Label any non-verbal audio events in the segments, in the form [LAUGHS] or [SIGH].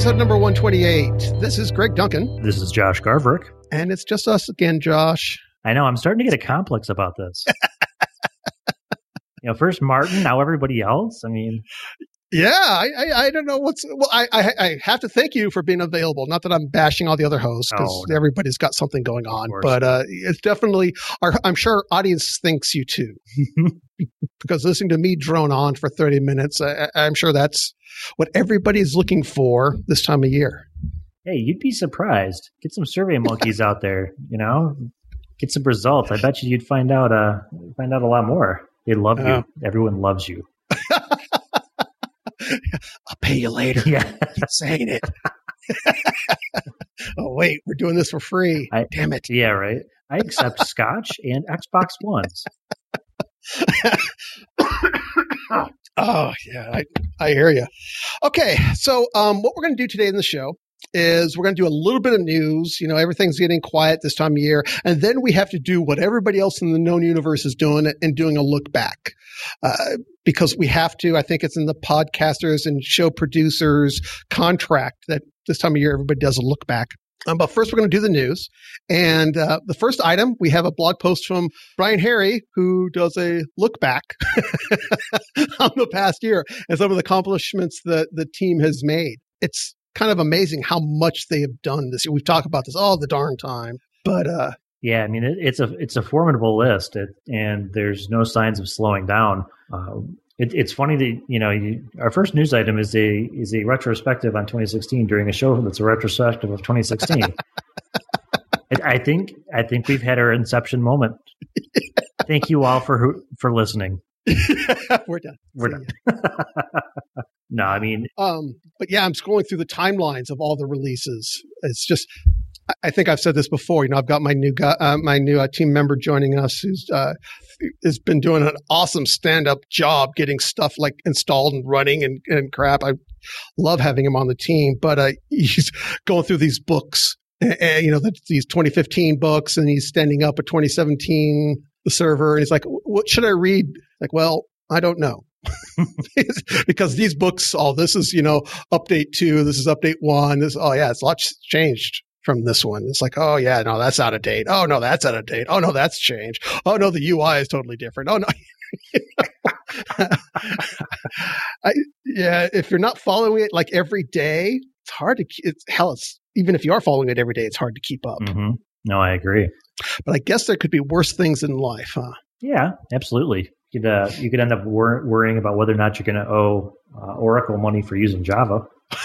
episode number 128. This is Greg Duncan, This is Josh Garverick. and it's just us again, Josh. I know I'm starting to get a complex about this. [LAUGHS] you know, first Martin, now everybody else. I mean, Yeah, I, I, I don't know what's. Well, I, I, I have to thank you for being available. Not that I'm bashing all the other hosts because Oh, no. everybody's got something going on, but uh, it's definitely. Our, I'm sure our audience thinks you too, [LAUGHS] because listening to me drone on for 30 minutes, I, I'm sure that's what everybody's looking for this time of year. hey, you'd be surprised. Get some survey monkeys out there, you know, get some results. I bet you you'd find out uh find out a lot more. They love Yeah. you. Everyone loves you. [LAUGHS] I'll pay you later. Yeah. Keep saying it. [LAUGHS] oh wait, we're doing this for free. I- Damn it. yeah, right. I accept Scotch and Xbox Ones. Oh yeah, I, I hear you. Okay, so um, what we're going to do today in the show is we're going to do a little bit of news. You know, everything's getting quiet this time of year, and then we have to do what everybody else in the known universe is doing and doing a look back. Uh, because we have to, I think it's in the podcasters and show producers contract that this time of year everybody does a look back. Um, but first, we're going to do the news. And uh, the first item, we have a blog post from Brian Harry, who does a look back [LAUGHS] on the past year and some of the accomplishments that the team has made. It's kind of amazing how much they have done this year. We've talked about this all the darn time. But uh, Yeah, I mean it, it's a it's a formidable list, it, and there's no signs of slowing down. Uh, it, it's funny that you know you, our first news item is a is a retrospective on 2016 during a show that's a retrospective of 2016. [LAUGHS] I, I think I think we've had our inception moment. [LAUGHS] Thank you all for who- for listening. [LAUGHS] we're done. We're See done. no, I mean Um, but yeah, I'm scrolling through the timelines of all the releases. It's just, I- think I've said this before. You know, I've got my new guy, uh, my new uh, team member joining us, who's uh, has been doing an awesome stand up job getting stuff like installed and running and, and crap. I love having him on the team, but uh, [LAUGHS] he's going through these books, uh, uh, you know, the, these 2015 books, and he's standing up a 2017 server, and he's like, "What should I read?" Like, well, I don't know. [LAUGHS] because these books, oh, this is, you know, update two, this is update one, this, oh yeah, it's a lot changed from this one. It's like, oh yeah, no, that's out of date. Oh no, that's out of date. Oh no, that's changed. Oh no, the UI is totally different. Oh no. [LAUGHS] I, yeah, if you're not following it like every day, it's hard to, it's hell, it's, even if you are following it every day, it's hard to keep up. mhm. no, I agree. But I guess there could be worse things in life, huh? Yeah, absolutely. You could uh, you could end up wor- worrying about whether or not you're going to owe uh, Oracle money for using Java. [LAUGHS]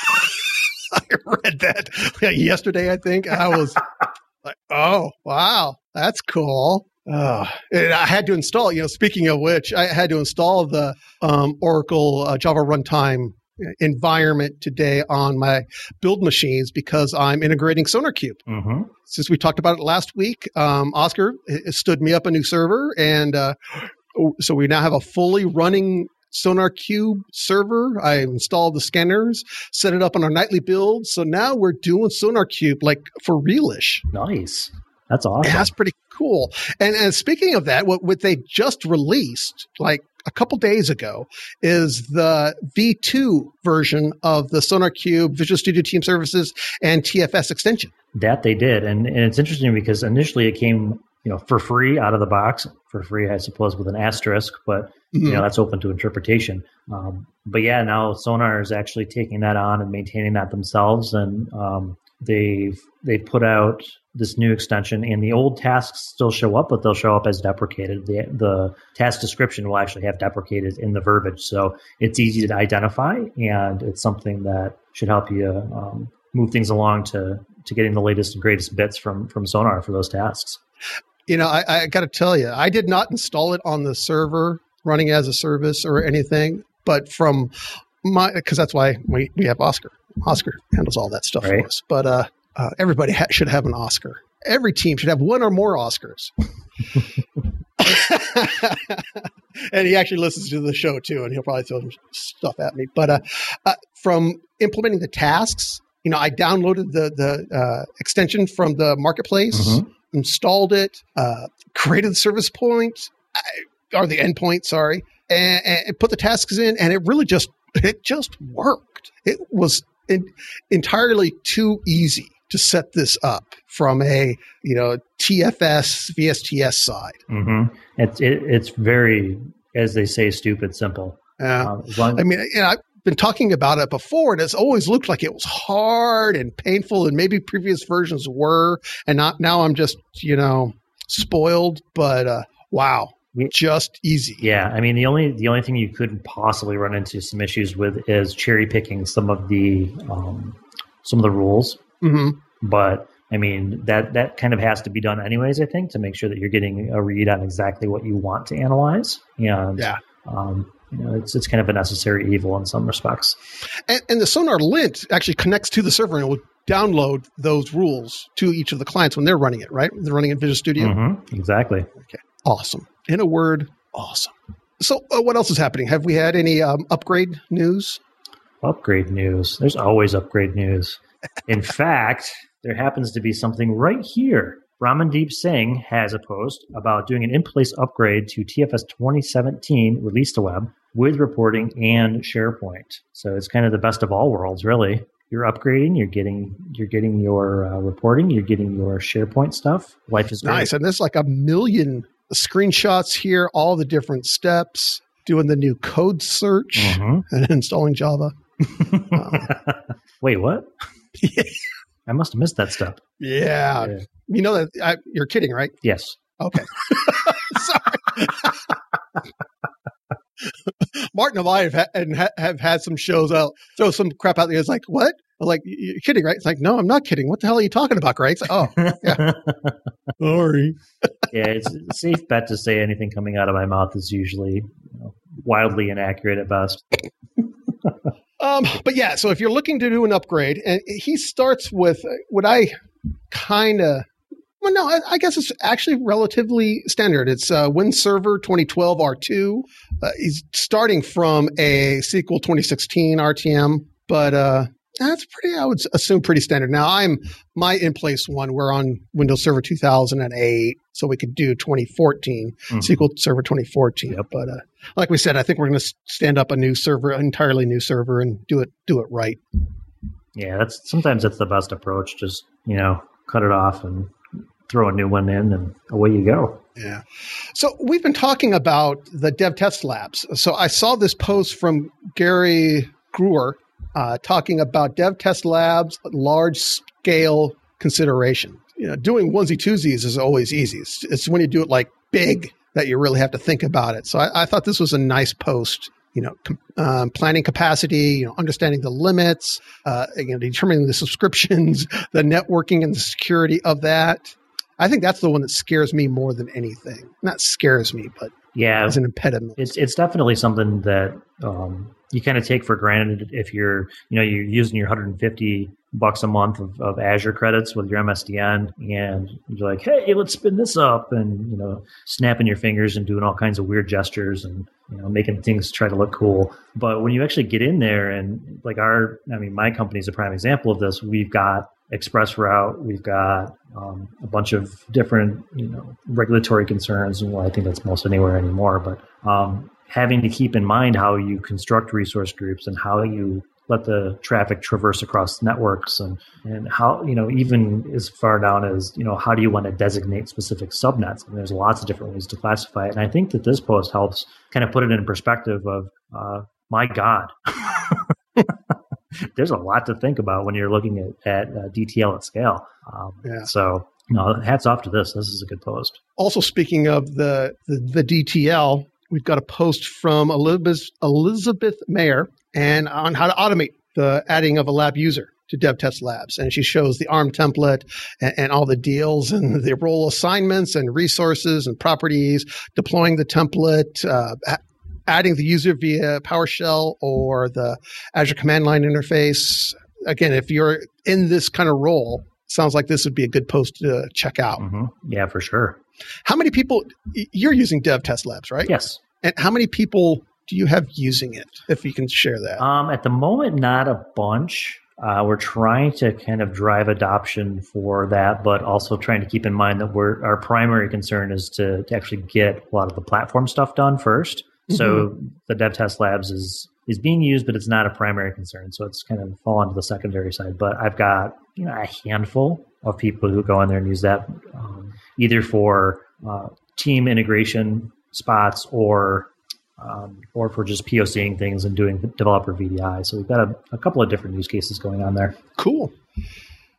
[LAUGHS] I read that yesterday, I think. I was like, oh, wow, that's cool. Oh, and I had to install, you know, speaking of which, I had to install the um, Oracle uh, Java runtime environment today on my build machines because I'm integrating SonarQube. Mm-hmm. Since we talked about it last week, um, Oscar uh, stood me up a new server, and uh, so we now have a fully running SonarQube server. I installed the scanners, set it up on our nightly build. So now we're doing SonarQube like for realish. Nice. That's awesome. And that's pretty cool. And, and speaking of that, what, what they just released like a couple days ago is the V2 version of the SonarQube Visual Studio Team Services and TFS extension. That they did, and and it's interesting because initially it came you know for free out of the box for free, I suppose, with an asterisk, but you know that's open to interpretation. Um, but yeah, now Sonar is actually taking that on and maintaining that themselves, and um, they've they put out this new extension, and the old tasks still show up, but they'll show up as deprecated. The the task description will actually have deprecated in the verbiage, so it's easy to identify, and it's something that should help you um, move things along to to getting the latest and greatest bits from from Sonar for those tasks. You know, I, I got to tell you, I did not install it on the server running as a service or anything, but from my because that's why we, we have Oscar. Oscar handles all that stuff Right. for us. But uh, uh, everybody ha- should have an Oscar. Every team should have one or more Oscars. [LAUGHS] and he actually listens to the show too, and he'll probably throw some stuff at me. But uh, uh, from implementing the tasks, you know, I downloaded the the uh, extension from the marketplace, Mhm. Installed it, uh, created the service point or the endpoint, sorry, and, and put the tasks in, and it really just it just worked. It was in, entirely too easy to set this up from a you know TFS VSTS side. Mm-hmm. It's it, it's very, as they say, stupid simple. Yeah, um, long- I mean, know, I've been talking about it before, and it's always looked like it was hard and painful, and maybe previous versions were, and not now. I'm just you know spoiled, but uh, wow, just easy. Yeah, I mean the only the only thing you could possibly run into some issues with is cherry picking some of the um, some of the rules. Mm-hmm. But I mean that that kind of has to be done anyways. I think to make sure that you're getting a read on exactly what you want to analyze. And yeah. Um, you know, it's it's kind of a necessary evil in some respects. And, and the SonarLint actually connects to the server and will download those rules to each of the clients when they're running it, right? They're running in Visual Studio. Mm-hmm. Exactly. Okay. Awesome. In a word, awesome. So, uh, what else is happening? Have we had any um, upgrade news? Upgrade news. There's always upgrade news. In [LAUGHS] fact, there happens to be something right here. Ramandeep Singh has a post about doing an in place upgrade to TFS 2017 release to web with reporting and SharePoint. So it's kind of the best of all worlds, really. You're upgrading, you're getting you're getting your uh, reporting, you're getting your SharePoint stuff. Life is nice, and there's like a million screenshots here, all the different steps, doing the new code search mm-hmm. and [LAUGHS] installing Java. [LAUGHS] Wait, what? [LAUGHS] I must have missed that step. Yeah. yeah. You know that I, you're kidding, right? Yes. Okay. [LAUGHS] Sorry. [LAUGHS] Martin and I have, had, and ha- have had some shows out, throw some crap out there. It's like, what? I'm like, you're kidding, right? It's like, no, I'm not kidding. What the hell are you talking about, Greg? Like, oh, yeah. [LAUGHS] Sorry. yeah, it's a safe bet to say anything coming out of my mouth is usually you know, wildly inaccurate at best. Um, but yeah, so if you're looking to do an upgrade, and he starts with what I kind of well, no, I, I, guess it's actually relatively standard. It's uh, WinServer 2012 R2. Uh, he's starting from a SQL 2016 RTM, but uh, that's pretty, I would assume, pretty standard. Now, I'm my in place one. We're on Windows Server 2008, so we could do 2014 mm-hmm. SQL Server 2014. Yep. But uh, like we said, I think we're going to stand up a new server, entirely new server, and do it do it right. Yeah, that's sometimes that's the best approach. Just you know, cut it off and throw a new one in, and away you go. Yeah. So we've been talking about the Dev Test Labs. So I saw this post from Gary Gruer uh, talking about dev test labs, large scale consideration. You know, doing onesie twosies is always easy. It's, it's, when you do it like big that you really have to think about it. So I, I thought this was a nice post. You know, com- um, planning capacity, you know, understanding the limits, uh, you know, determining the subscriptions, [LAUGHS] the networking and the security of that. I think that's the one that scares me more than anything. Not scares me, but yeah, as an impediment. It's it's definitely something that um, you kind of take for granted if you're you know you're using your 150 bucks a month of, of Azure credits with your MSDN, and you're like, hey, let's spin this up, and you know, snapping your fingers and doing all kinds of weird gestures and you know making things try to look cool. But when you actually get in there and like our, I mean, my company is a prime example of this. We've got ExpressRoute. We've got um, a bunch of different, you know, regulatory concerns. Well, I think that's most anywhere anymore. But um, having to keep in mind how you construct resource groups and how you let the traffic traverse across networks and, and how, you know, even as far down as, you know, how do you want to designate specific subnets? And there's lots of different ways to classify it. And I think that this post helps kind of put it in perspective of, uh, my God. [LAUGHS] there's a lot to think about when you're looking at, at uh, DTL at scale. Um, yeah. So, no, hats off to this. This is a good post. Also, speaking of the, the, the DTL, we've got a post from Elizabeth, Elizabeth Mayer and on how to automate the adding of a lab user to dev test labs and she shows the arm template and, and, all the deals and the role assignments and resources and properties deploying the template uh, adding the user via PowerShell or the Azure command line interface. Again, if you're in this kind of role, sounds like this would be a good post to check out. Mm-hmm. Yeah, for sure. How many people you're using Dev Test Labs, right? Yes. And how many people do you have using it? If you can share that. Um, at the moment, not a bunch. Uh, we're trying to kind of drive adoption for that, but also trying to keep in mind that we're our primary concern is to, to actually get a lot of the platform stuff done first. Mm-hmm. So the Dev Test Labs is is being used, but it's not a primary concern. So it's kind of fall onto the secondary side. But I've got you know a handful of people who go in there and use that um, either for uh, team integration spots or um, or for just POCing things and doing developer VDI. So we've got a, a couple of different use cases going on there. Cool.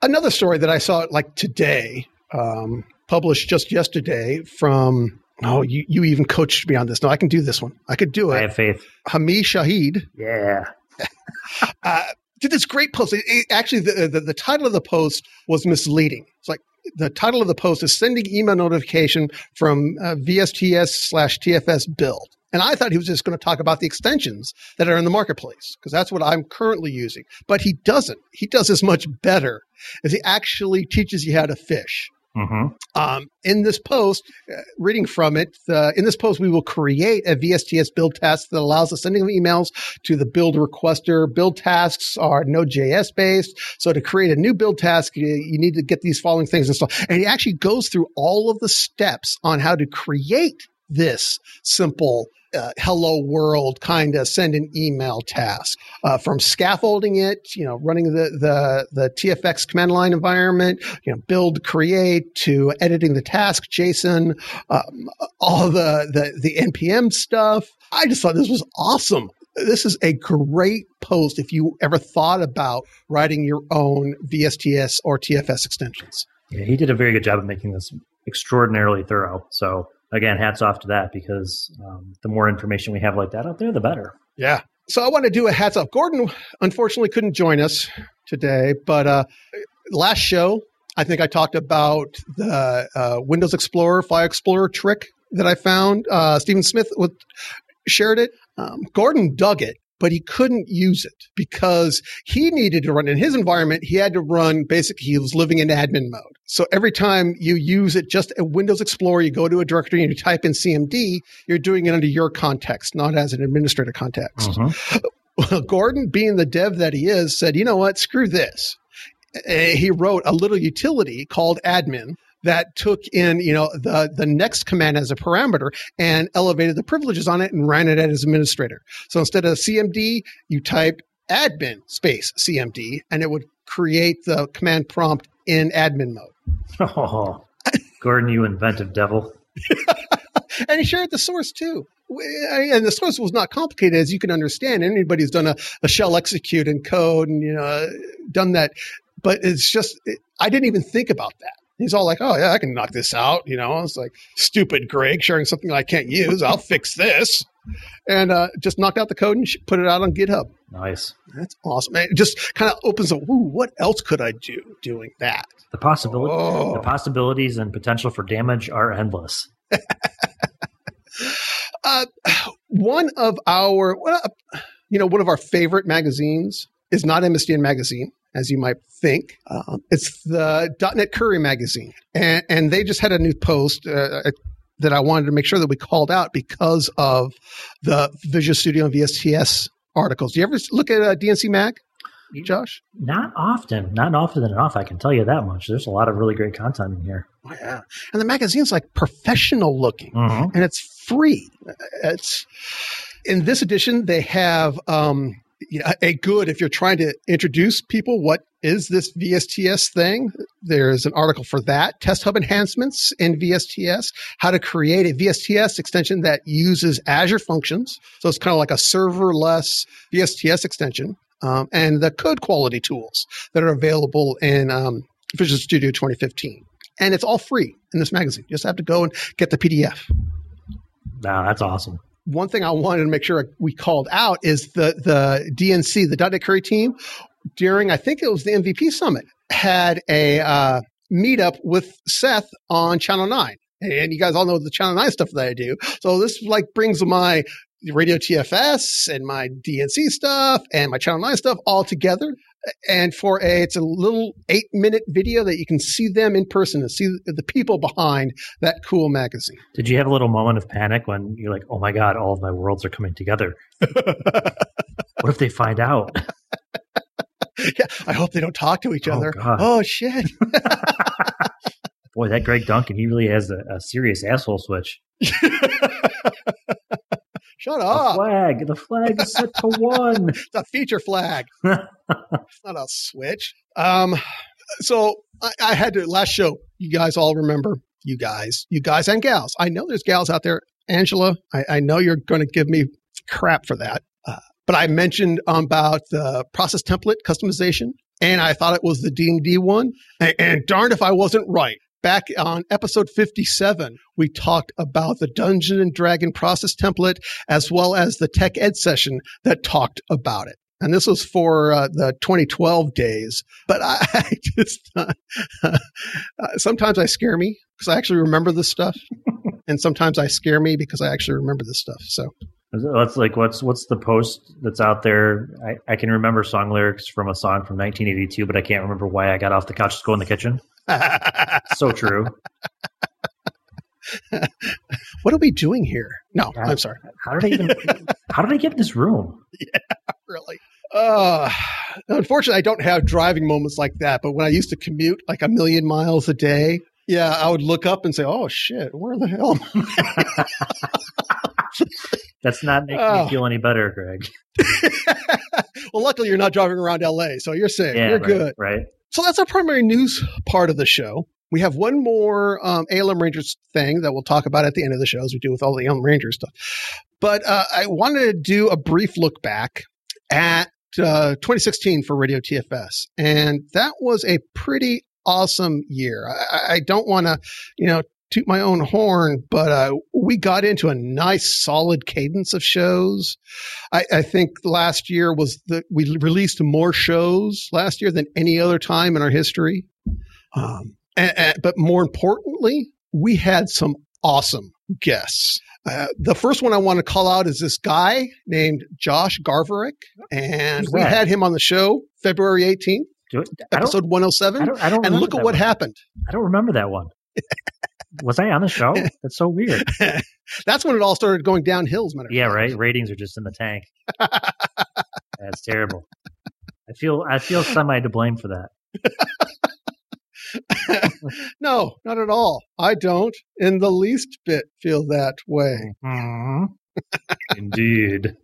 Another story that I saw like today, um, published just yesterday from Oh, you, you even coached me on this. No, I can do this one. I could do it. I have faith. Hamid Shahid. Yeah. [LAUGHS] uh, did this great post. It, it, actually, the, the, the title of the post was misleading. It's like the title of the post is sending email notification from uh, VSTS slash TFS build. And I thought he was just going to talk about the extensions that are in the marketplace because that's what I'm currently using. But he doesn't. He does this much better as he actually teaches you how to fish. Mm-hmm. Um, in this post, uh, reading from it, uh, in this post, we will create a VSTS build task that allows the sending of emails to the build requester. Build tasks are Node.js based. So to create a new build task, you, you need to get these following things installed. And he actually goes through all of the steps on how to create this simple uh, hello world kind of send an email task uh, from scaffolding it you know running the, the the tfx command line environment you know build create to editing the task json um, all the, the the npm stuff. I just thought this was awesome. This is a great post if you ever thought about writing your own vsts or tfs extensions. Yeah he did a very good job of making this extraordinarily thorough so again, hats off to that because um, the more information we have like that out there, the better. Yeah. So I want to do a hats off. Gordon unfortunately couldn't join us today, but uh, last show I think I talked about the uh, Windows Explorer File Explorer trick that I found. Uh, Stephen Smith with, shared it. Um, Gordon dug it but he couldn't use it because he needed to run in his environment. He had to run basically, he was living in admin mode. So every time you use it, just a Windows Explorer, you go to a directory and you type in CMD, you're doing it under your context, not as an administrator context. Uh-huh. Gordon, being the dev that he is, said, you know what, screw this. He wrote a little utility called admin that took in, you know, the, the next command as a parameter and elevated the privileges on it and ran it as administrator. So instead of CMD, you type admin space CMD and it would create the command prompt in admin mode. [LAUGHS] Oh, Gordon, you inventive devil. [LAUGHS] and he shared the source too. And the source was not complicated, as you can understand. Anybody who's done a, a shell execute and code and you know done that, but it's just it, I didn't even think about that. He's all like, "Oh yeah, I can knock this out." You know, it's like stupid Greg sharing something I can't use. I'll fix this, and uh, just knocked out the code and put it out on GitHub. Nice. That's awesome. It just kind of opens a. Ooh, what else could I do doing that? The possibility, oh. the possibilities and potential for damage are endless. [LAUGHS] uh, one of our, you know, one of our favorite magazines is not MSDN magazine as you might think. Um, it's the .NET Curry magazine, and, and, they just had a new post uh, uh that I wanted to make sure that we called out because of the Visual Studio and VSTS articles. Do you ever look at uh, DNC Mag? Josh? Not often. Not often enough, I can tell you that much. There's a lot of really great content in here. Oh, yeah. And the magazine's like professional looking mm-hmm. and it's free. It's in this edition, they have um, a good if you're trying to introduce people what is this VSTS thing there's an article for that test hub enhancements in VSTS how to create a VSTS extension that uses Azure functions so it's kind of like a serverless VSTS extension um, and the code quality tools that are available in um, Visual Studio 2015 and it's all free in this magazine. You just have to go and get the PDF wow that's awesome. One thing I wanted to make sure we called out is the the DNC, the .NET Curry team, during I think it was the MVP summit, had a uh, meetup with Seth on Channel Nine, and you guys all know the Channel Nine stuff that I do. So this like brings my radio TFS and my DNC stuff and my Channel 9 stuff all together. And for a, it's a little eight minute video that you can see them in person and see the people behind that cool magazine. Did you have a little moment of panic when you're like, oh my God, all of my worlds are coming together? [LAUGHS] what if they find out? [LAUGHS] yeah, I hope they don't talk to each oh, other. God. Oh, shit. [LAUGHS] Boy, that Greg Duncan, he really has a, a serious asshole switch Shut up. The flag. The flag is set to one. [LAUGHS] it's a feature flag. [LAUGHS] it's not a switch. Um, so I, I, had to last show. You guys all remember. You guys, you guys and gals. I know there's gals out there. Angela, I, I know you're going to give me crap for that. Uh, but I mentioned about the process template customization, and I thought it was the D and D one. And, and darned if I wasn't right back on episode 57, we talked about the Dungeon and Dragon process template as well as the tech ed session that talked about it. And this was for uh, the 2012 days. But I, [LAUGHS] I just, uh, uh, sometimes I scare me because I actually remember this stuff. [LAUGHS] and sometimes I scare me because I actually remember this stuff. So that's like what's what's the post that's out there? I, I can remember song lyrics from a song from 1982, but I can't remember why I got off the couch to go in the kitchen. So true. [LAUGHS] what are we doing here? No, yeah. I'm sorry. How did I even? how did I get in this room? [LAUGHS] Yeah, really. Uh, unfortunately, I don't have driving moments like that. But when I used to commute like a million miles a day, yeah, I would look up and say, "Oh shit, where the hell?" [LAUGHS] That's not making oh. me feel any better, Greg. well, luckily you're not driving around LA, so you're safe. Yeah, you're right, good. Right. So that's our primary news part of the show. We have one more um, ALM Rangers thing that we'll talk about at the end of the show, as we do with all the ALM Rangers stuff. But uh, I wanted to do a brief look back at uh, 2016 for Radio TFS, and that was a pretty awesome year. I, I don't want to, you know, toot my own horn, but uh, we got into a nice, solid cadence of shows. I, I, think last year was the we released more shows last year than any other time in our history. Um, and, and, but more importantly, we had some awesome guests. Uh, the first one I want to call out is this guy named Josh Garverick, and we had him on the show February 18th, episode 107. I don't, I don't and look at what one. happened. I don't remember that one. Was I on the show? [LAUGHS] That's so weird. That's when it all started going downhill. Yeah, right. Ratings are just in the tank. That's terrible. I feel I feel semi to blame for that. [LAUGHS] no, not at all. I don't in the least bit feel that way. Mm-hmm. Indeed.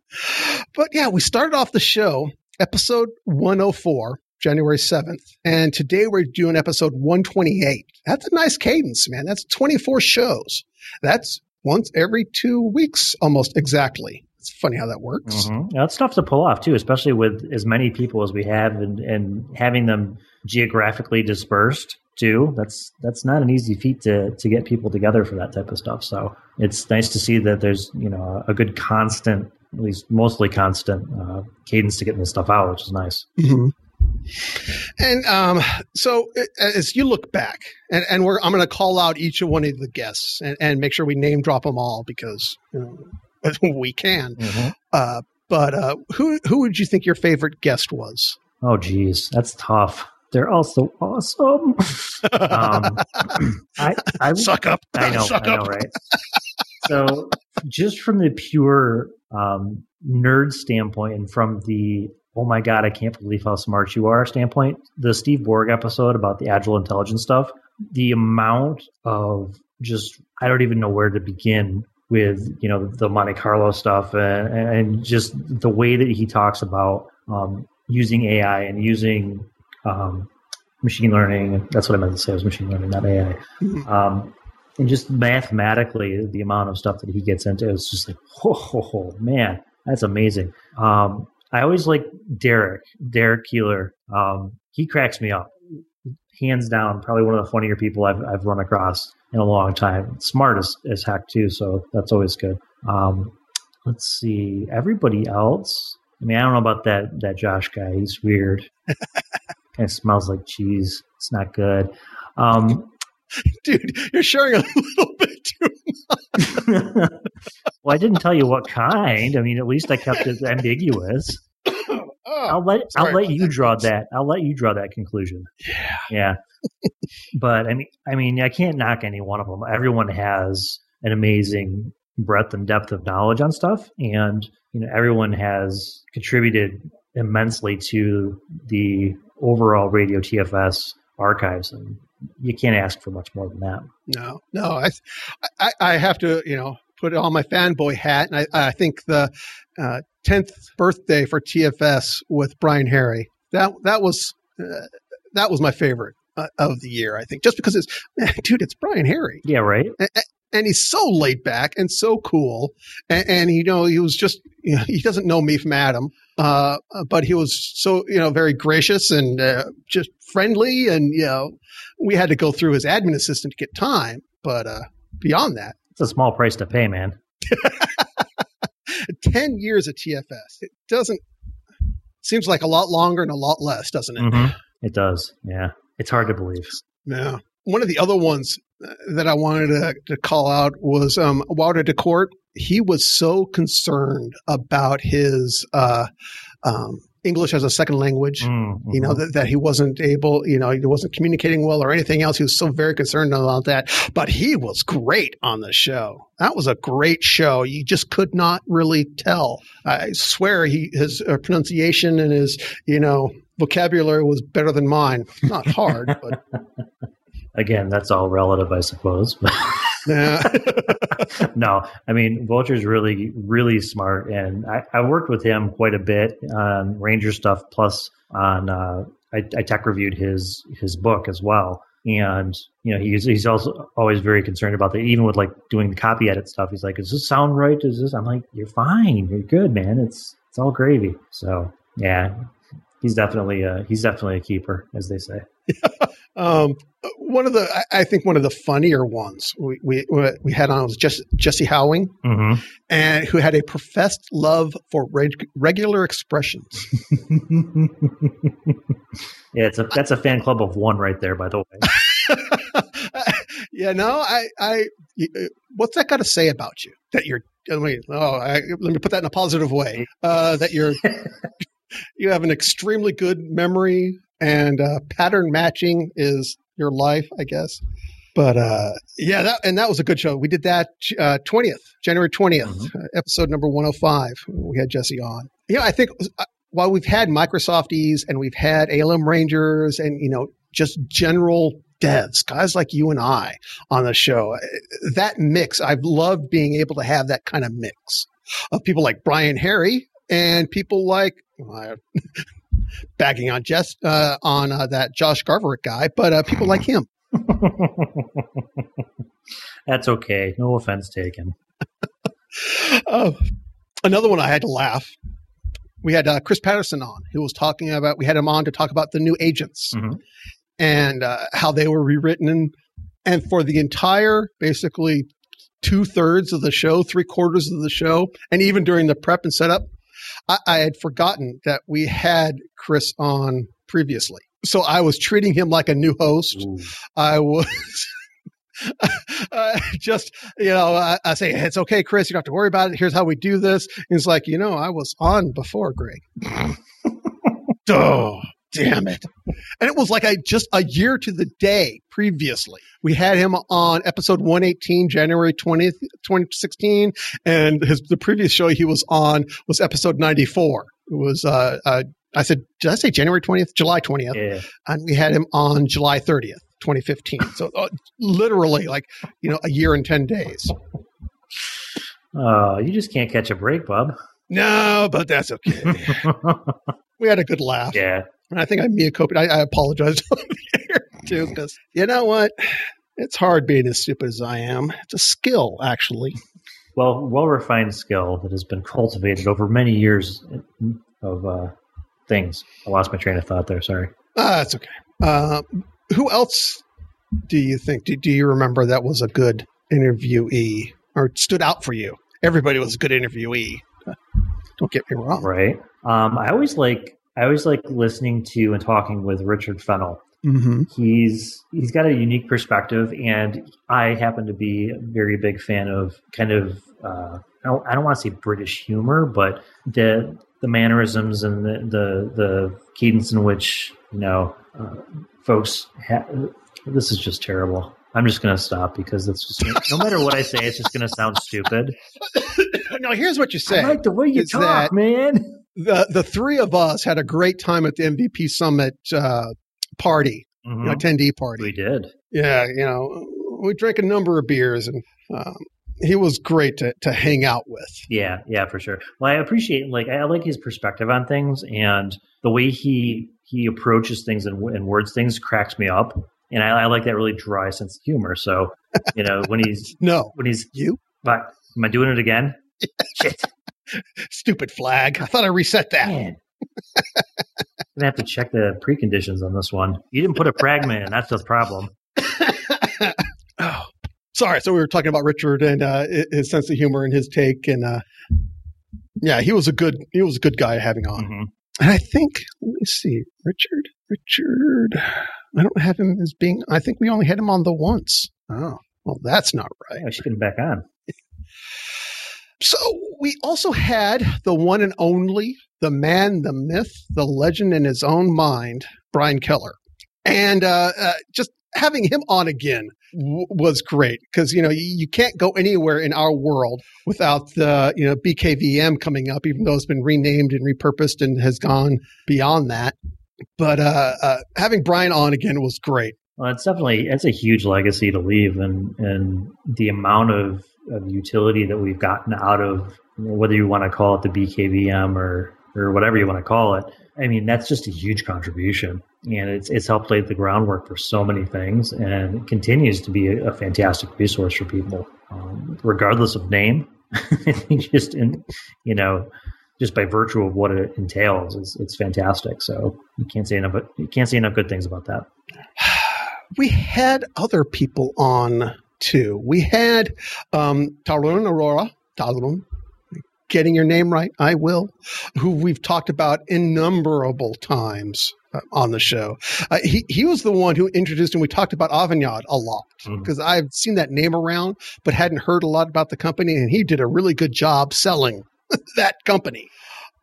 But yeah, we started off the show, episode 104, January 7th. And today we're doing episode 128. That's a nice cadence, man. That's 24 shows. That's once every two weeks, almost exactly. It's funny how that works. Mm-hmm. That's tough to pull off too, especially with as many people as we have and, and having them geographically dispersed too. That's that's not an easy feat to to get people together for that type of stuff. So it's nice to see that there's you know a good constant, at least mostly constant uh, cadence to getting this stuff out, which is nice. Mm-hmm. And um, so as you look back, and, and we're, I'm going to call out each of one of the guests and, and make sure we name drop them all because you know, [LAUGHS] we can. Mm-hmm. Uh, but uh, who who would you think your favorite guest was? Oh, geez, that's tough. They're all so awesome. [LAUGHS] um, I, I suck up. I know. Suck I know, up. right? So, just from the pure um, nerd standpoint, and from the oh my god, I can't believe how smart you are standpoint, the Steve Borg episode about the agile intelligence stuff, the amount of just I don't even know where to begin with you know the Monte Carlo stuff and, and just the way that he talks about um, using AI and using um, machine learning. That's what I meant to say was machine learning, not AI. Mm-hmm. Um, and just mathematically, the amount of stuff that he gets into is just like, oh, man, that's amazing. Um, I always like Derek, Derek Keeler. Um, he cracks me up, hands down. Probably one of the funnier people I've I've run across in a long time. Smart as, as heck too, so that's always good. Um, let's see, everybody else. I mean, I don't know about that that Josh guy. He's weird. [LAUGHS] kind of smells like cheese. It's not good. Um, Dude, you're sharing a little bit too much. [LAUGHS] well, I didn't tell you what kind. I mean, at least I kept it ambiguous. [COUGHS] Oh, I'll let I'll let you draw that. that. I'll let you draw that conclusion. Yeah. Yeah. but I mean, I mean, I can't knock any one of them. Everyone has an amazing breadth and depth of knowledge on stuff, and you know, everyone has contributed immensely to the overall radio TFS archives, and you can't ask for much more than that. No, no, I, I, I have to, you know, put on my fanboy hat, and I, I think the uh, tenth birthday for TFS with Brian Harry that that was uh, that was my favorite uh, of the year. I think just because it's man, [LAUGHS] dude, it's Brian Harry. Yeah, right. And, and he's so laid back and so cool, and, and you know he was just you [LAUGHS] know, he doesn't know me from Adam, uh, but he was so you know very gracious and uh, just friendly, and you know we had to go through his admin assistant to get time, but uh, beyond that, it's a small price to pay, man. [LAUGHS] 10 years at TFS. It doesn't seems like a lot longer and a lot less, doesn't it? Mm-hmm. It does. Yeah. It's hard to believe. Yeah. One of the other ones uh, that I wanted to, to call out was um, Wouter de Kort. He was so concerned about his uh, um, English as a second language. Mm-hmm. You know that, that he wasn't able, you know, he wasn't communicating well or anything else. He was so very concerned about that. But he was great on the show. That was a great show. You just could not really tell. I swear, he his uh, pronunciation and his you know vocabulary was better than mine. Not hard, but [LAUGHS] again, that's all relative, I suppose. [LAUGHS] Yeah. [LAUGHS] no, I mean, Wouter's really, really smart. And I, I worked with him quite a bit on Ranger stuff, plus on, uh, I, I tech reviewed his, his book as well. And, you know, he's, he's also always very concerned about that. Even with like doing the copy edit stuff, he's like, does this sound right? Is this, I'm like, you're fine. You're good, man. It's, it's all gravy. So yeah, he's definitely, a, he's definitely a keeper, as they say. [LAUGHS] um, one of the I think one of the funnier ones we we, we had on was just Jesse Houwing, mm-hmm. and who had a professed love for reg- regular expressions. [LAUGHS] yeah, it's a that's a fan club of one right there. By the way. [LAUGHS] yeah, no, I, I, uh, what's that got to say about you? That you're, I mean, oh, I, let me put that in a positive way. Uh, that you're, you have an extremely good memory and uh, pattern matching is your life, I guess. But uh, yeah, that, and that was a good show. We did that uh, twentieth, January 20th mm-hmm. Episode number one hundred oh five. We had Jesse on. Yeah, I think uh, while we've had Microsofties and we've had ALM Rangers and you know just general devs, guys like you and I on the show, uh, that mix, I've loved being able to have that kind of mix of people like Brian Harry and people like well, [LAUGHS] bagging on Jess uh, on uh, that Josh Garverick guy, but uh, people like him. [LAUGHS] That's okay. No offense taken. [LAUGHS] Oh, another one I had to laugh. We had uh, Chris Patterson on, who was talking about. We had him on to talk about the new agents mm-hmm. and uh, how they were rewritten, and and for the entire basically two thirds of the show, three quarters of the show, and even during the prep and setup, I, I had forgotten that we had Chris on previously. So I was treating him like a new host. Ooh. I was. [LAUGHS] uh, just you know, I, I, say it's okay, Chris. You don't have to worry about it. Here's how we do this. He's like, you know, I was on before, Greg. [LAUGHS] oh, damn it! And it was like I just a year to the day previously. We had him on episode 118, January 20th, 2016, and his the previous show he was on was episode 94. It was uh, uh I said, did I say January 20th? July 20th. Yeah. And we had him on July 30th, 2015. So uh, literally like, you know, a year and 10 days. Oh, you just can't catch a break, Bob. No, but that's okay. [LAUGHS] we had a good laugh. Yeah. And I think I'm mea culpa. I, I apologize [LAUGHS] too because you know what? It's hard being as stupid as I am. It's a skill, actually. Well, well refined skill that has been cultivated over many years of uh, things. I lost my train of thought there. Sorry. Uh, that's okay. Uh, who else do you think? Do, do you remember that was a good interviewee or stood out for you? Everybody was a good interviewee. Don't get me wrong. Right. Um, I always like I always like listening to and talking with Richard Fennell. Mm-hmm. He's he's got a unique perspective, and I happen to be a very big fan of kind of uh, I don't, I don't want to say British humor, but the the mannerisms and the the, the cadence in which you know uh, folks. Ha- this is just terrible. I'm just going to stop because it's just no matter what I say, it's just going to sound stupid. [LAUGHS] no, here's what you say. I like the way you talk, man. The the three of us had a great time at the MVP Summit uh, party, mm-hmm. you know, mm-hmm. attendee party. We did. Yeah, you know, we drank a number of beers and um, he was great to, to hang out with. Yeah, yeah, for sure. Well, I appreciate like I like his perspective on things and the way he he approaches things and, and words things cracks me up, and I, I, like that really dry sense of humor. So, you know, when he's [LAUGHS] no, when he's you, but am I doing it again? [LAUGHS] Shit, stupid flag! I thought I reset that. Man. I'm gonna have to check the preconditions on this one. You didn't put a fragment in. That's the problem. [LAUGHS] oh, sorry. So we were talking about Richard and uh, his sense of humor and his take, and uh, yeah, he was a good he was a good guy having on. Mm-hmm. And I think let me see, Richard, Richard. I don't have him as being. I think we only had him on the once. Oh, well, that's not right. I should get him back on. So we also had the one and only, the man, the myth, the legend in his own mind, Brian Keller. And uh, uh, just having him on again w- was great because, you know, you, you, can't go anywhere in our world without the, you know, BKVM coming up, even though it's been renamed and repurposed and has gone beyond that. But uh, uh having Brian on again was great. Well, it's definitely it's a huge legacy to leave, and and the amount of of utility that we've gotten out of whether you want to call it the BKVM or or whatever you want to call it. I mean, that's just a huge contribution, and it's it's helped lay the groundwork for so many things, and continues to be a, a fantastic resource for people, um, regardless of name. [LAUGHS] Just in you know just by virtue of what it entails, it's, it's fantastic. So you can't say enough. You can't say enough good things about that. [SIGHS] We had other people on too. We had um, Tarun Arora, Tarun, getting your name right, I will, who we've talked about innumerable times uh, on the show. Uh, he, he was the one who introduced, and we talked about Avanade a lot because mm-hmm. I've seen that name around, but hadn't heard a lot about the company, and he did a really good job selling [LAUGHS] that company.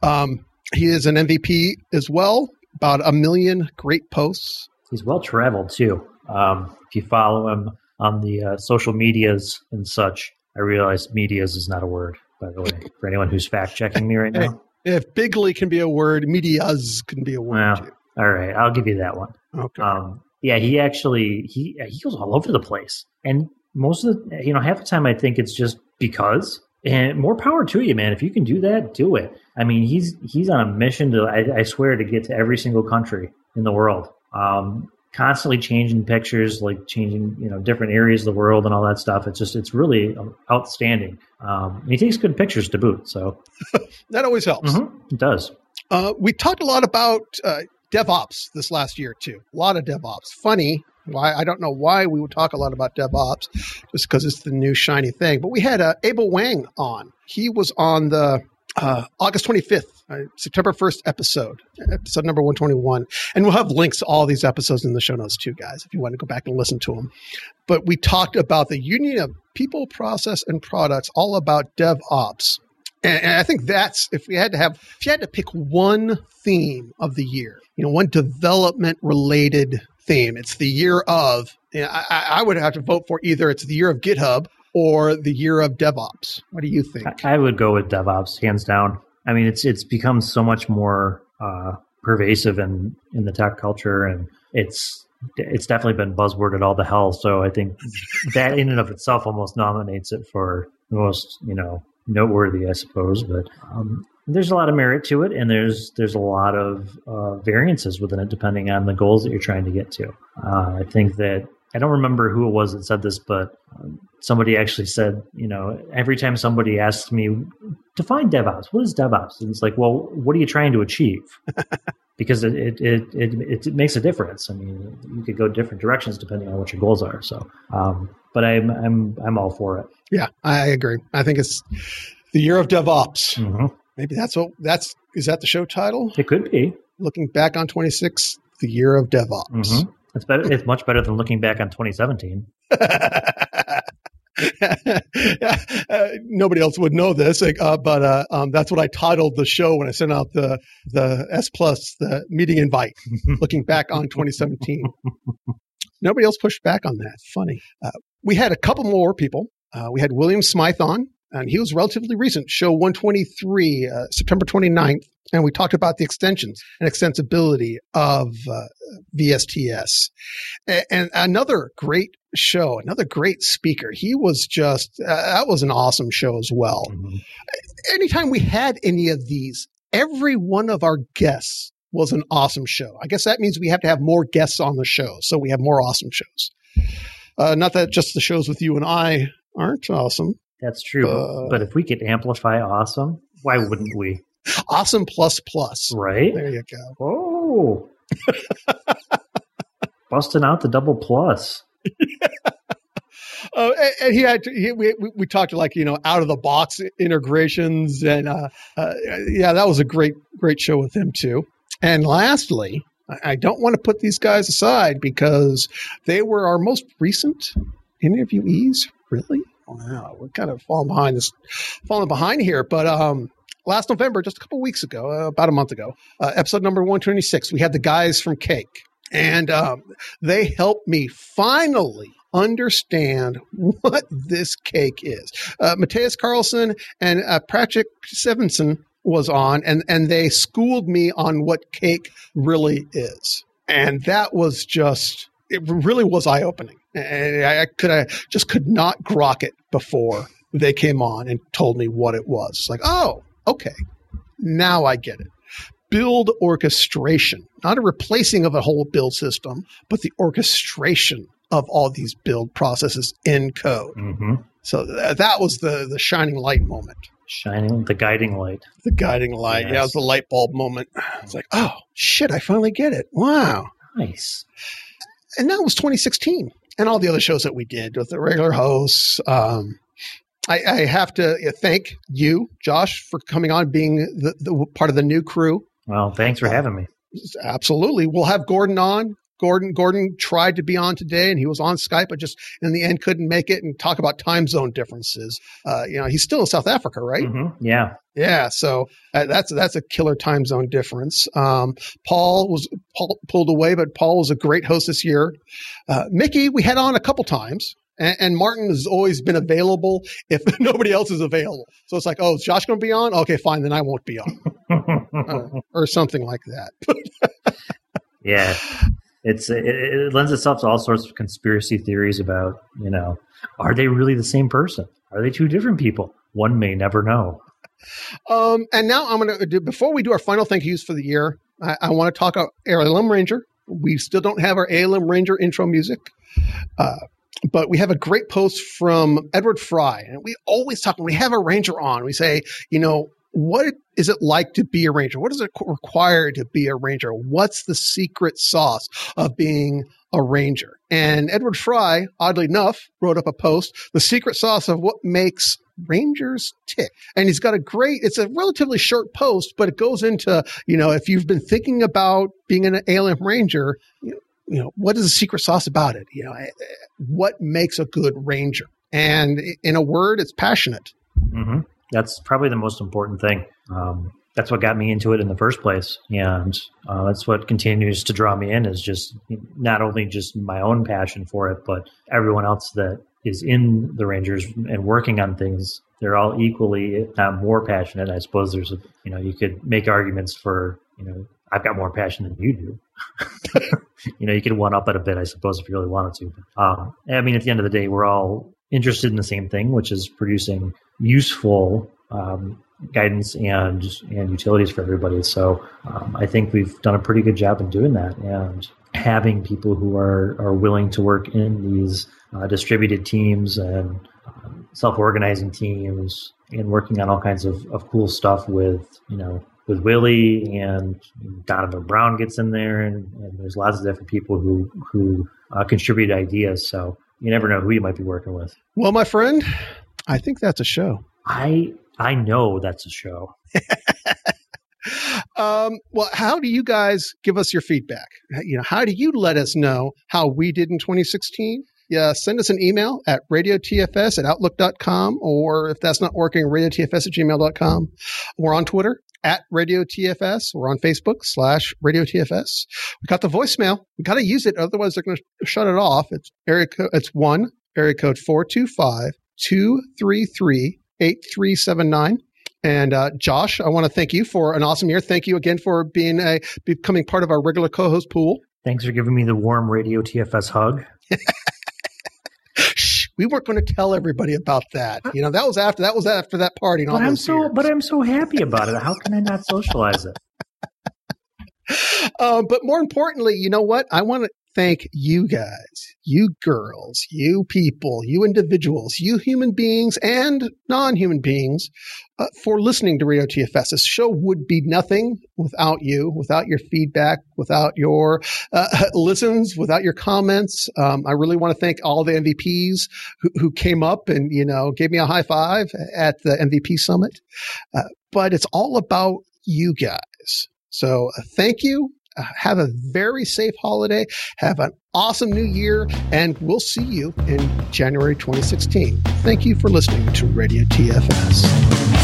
Um, he is an MVP as well, about a million great posts. He's well traveled too. Um, if you follow him on the uh, social medias and such. I realize medias is not a word, by the way, for anyone who's fact checking me right now. If bigly can be a word, medias can be a word well, too. All right, I'll give you that one. Okay. Um, yeah, he actually he he goes all over the place, and most of the you know half the time I think it's just because. And more power to you, man. If you can do that, do it. I mean, he's he's on a mission to I, I swear to get to every single country in the world. Um, constantly changing pictures, like changing you know different areas of the world and all that stuff. It's just it's really outstanding. Um, he takes good pictures to boot, so [LAUGHS] that always helps. Mm-hmm. It does. Uh, we talked a lot about uh, DevOps this last year too. A lot of DevOps. Funny. Why I don't know why we would talk a lot about DevOps, just because it's the new shiny thing. But we had uh, Abel Wang on. He was on the uh, August 25th, uh, September 1st episode, episode number 121. And we'll have links to all these episodes in the show notes too, guys, if you want to go back and listen to them. But we talked about the union of people, process, and products, all about DevOps. And, and I think that's if we had to have, if you had to pick one theme of the year, you know, one development related theme, it's the year of, you know, I, I would have to vote for either it's the year of GitHub or the year of DevOps? What do you think? I would go with DevOps, hands down. I mean, it's it's become so much more uh, pervasive in in the tech culture, and it's it's definitely been buzzworded all the hell. So I think that in and of itself almost nominates it for most you know noteworthy, I suppose. But um, there's a lot of merit to it, and there's there's a lot of uh, variances within it depending on the goals that you're trying to get to. Uh, I think that I don't remember who it was that said this, but somebody actually said, you know, every time somebody asks me, define DevOps, what is DevOps? And it's like, well, what are you trying to achieve? [LAUGHS] because it it, it, it, it, makes a difference. I mean, you could go different directions depending on what your goals are. So, um, but I'm, I'm, I'm all for it. Yeah, I agree. I think it's the year of DevOps. Mm-hmm. Maybe that's what that's, is that the show title? It could be. Looking back on 26, the year of DevOps. It's better. It's much better than looking back on 2017. [LAUGHS] uh, nobody else would know this, uh, but uh, um, that's what I titled the show when I sent out the the S plus the meeting invite. [LAUGHS] looking back on 2017, nobody else pushed back on that. Funny. Uh, we had a couple more people. Uh, we had William Smythe on. And he was relatively recent, show 123, uh, September 29th. And we talked about the extensions and extensibility of uh, VSTS. And, and another great show, another great speaker. He was just, uh, that was an awesome show as well. Mm-hmm. Anytime we had any of these, every one of our guests was an awesome show. I guess that means we have to have more guests on the show. So we have more awesome shows. Uh, not that just the shows with you and I aren't awesome. That's true. Uh, but if we could amplify awesome, why wouldn't we? Awesome plus plus. Right? There you go. Oh. [LAUGHS] Busting out the double plus. Uh, [LAUGHS] and, and, he had to, he, we, we talked like you know out of the box integrations and uh, uh, yeah that was a great great show with him too and lastly I don't want to put these guys aside because they were our most recent interviewees. Really? Wow, we're kind of falling behind this, falling behind here. But um, last November, just a couple weeks ago, uh, about a month ago, uh, episode number one twenty six, we had the guys from Cake, and um, they helped me finally understand what this cake is. Uh, Mattias Karlsson and uh, Patrik Svensson was on, and and they schooled me on what cake really is, and that was just it. Really was eye opening, and I, could I just could not grok it before they came on and told me what it was. Like, oh, okay, now I get it. Build orchestration, not a replacing of a whole build system, but the orchestration of all these build processes in code. Mm-hmm. So th- that was the the shining light moment shining the guiding light. The guiding light. Yes. Yeah, it was the light bulb moment. It's like, oh shit, I finally get it. Wow. Nice. And that was 2016. And all the other shows that we did with the regular hosts. Um, I, I, have to thank you, Josh, for coming on, being the, the part of the new crew. Well, thanks for having me. Absolutely. We'll have Gordon on Gordon Gordon tried to be on today, and he was on Skype, but just in the end couldn't make it and talk about time zone differences. Uh, you know, he's still in South Africa, right? Mm-hmm. Yeah, yeah. So uh, that's that's a killer time zone difference. Um, Paul was Paul pulled away, but Paul was a great host this year. Uh, Mickey, we had on a couple times. And, and Martin has always been available if [LAUGHS] nobody else is available. So it's like, oh, is Josh going to be on? Okay, fine, then I won't be on, [LAUGHS] uh, or something like that. [LAUGHS] yeah, it's it, it, lends itself to all sorts of conspiracy theories about you know are they really the same person? Are they two different people? One may never know. Um, and now i'm going to do before we do our final thank yous for the year i, I want to talk about alm ranger. We still don't have our alm ranger intro music uh, but we have a great post from Edward Fry, and we always talk when we have a ranger on. We say, you know, what is it like to be a ranger? What does it require to be a ranger? What's the secret sauce of being a ranger? And Edward Fry, oddly enough, wrote up a post, the secret sauce of what makes rangers tick. And he's got a great, it's a relatively short post, but it goes into, you know, if you've been thinking about being an ALM ranger, you know, you know what is the secret sauce about it? You know, eh, eh, what makes a good ranger? And in a word, it's passionate. Mm-hmm that's probably the most important thing. Um, that's what got me into it in the first place, and uh, that's what continues to draw me in. Is just not only just my own passion for it, but everyone else that is in the Rangers and working on things. They're all equally, if not more passionate. I suppose there's a, you know, you could make arguments for, you know, I've got more passion than you do. [LAUGHS] you know, you could one up it a bit, I suppose, if you really wanted to. But, um, I mean, at the end of the day, we're all interested in the same thing, which is producing useful um, guidance and and utilities for everybody. So um, I think we've done a pretty good job in doing that and having people who are are willing to work in these uh, distributed teams and um, self-organizing teams and working on all kinds of, of cool stuff with you know with Willie and Donovan Brown gets in there and, and there's lots of different people who who uh, contribute ideas. So you never know who you might be working with. Well, my friend, I think that's a show. I I know that's a show. [LAUGHS] um, well, how do you guys give us your feedback? You know, how do you let us know how we did in 2016? Yeah, send us an email at radiotfs at outlook.com, or if that's not working, radiotfs at gmail.com. We're on Twitter at Radio TFS. We're on Facebook slash Radio TFS. We got the voicemail. We got to use it. Otherwise, they're going to shut it off. It's area code, it's one area code 425 233 8379. And uh, Josh, I want to thank you for an awesome year. Thank you again for being a becoming part of our regular co-host pool. Thanks for giving me the warm radio TFS hug. [LAUGHS] We weren't going to tell everybody about that. You know, that was after that was after that party. But I'm so years. but I'm so happy about it. How can I not [LAUGHS] socialize it? Um, but more importantly, you know what? I want to thank you guys, you girls, you people, you individuals, you human beings and non-human beings uh, for listening to Radio TFS. This show would be nothing without you, without your feedback, without your uh, [LAUGHS] listens, without your comments. Um, I really want to thank all the MVPs who, who, came up and, you know, gave me a high five at the MVP summit. Uh, but it's all about you guys. So uh, thank you have a very safe holiday. Have an awesome new year, and we'll see you in January 2016. Thank you for listening to Radio TFS.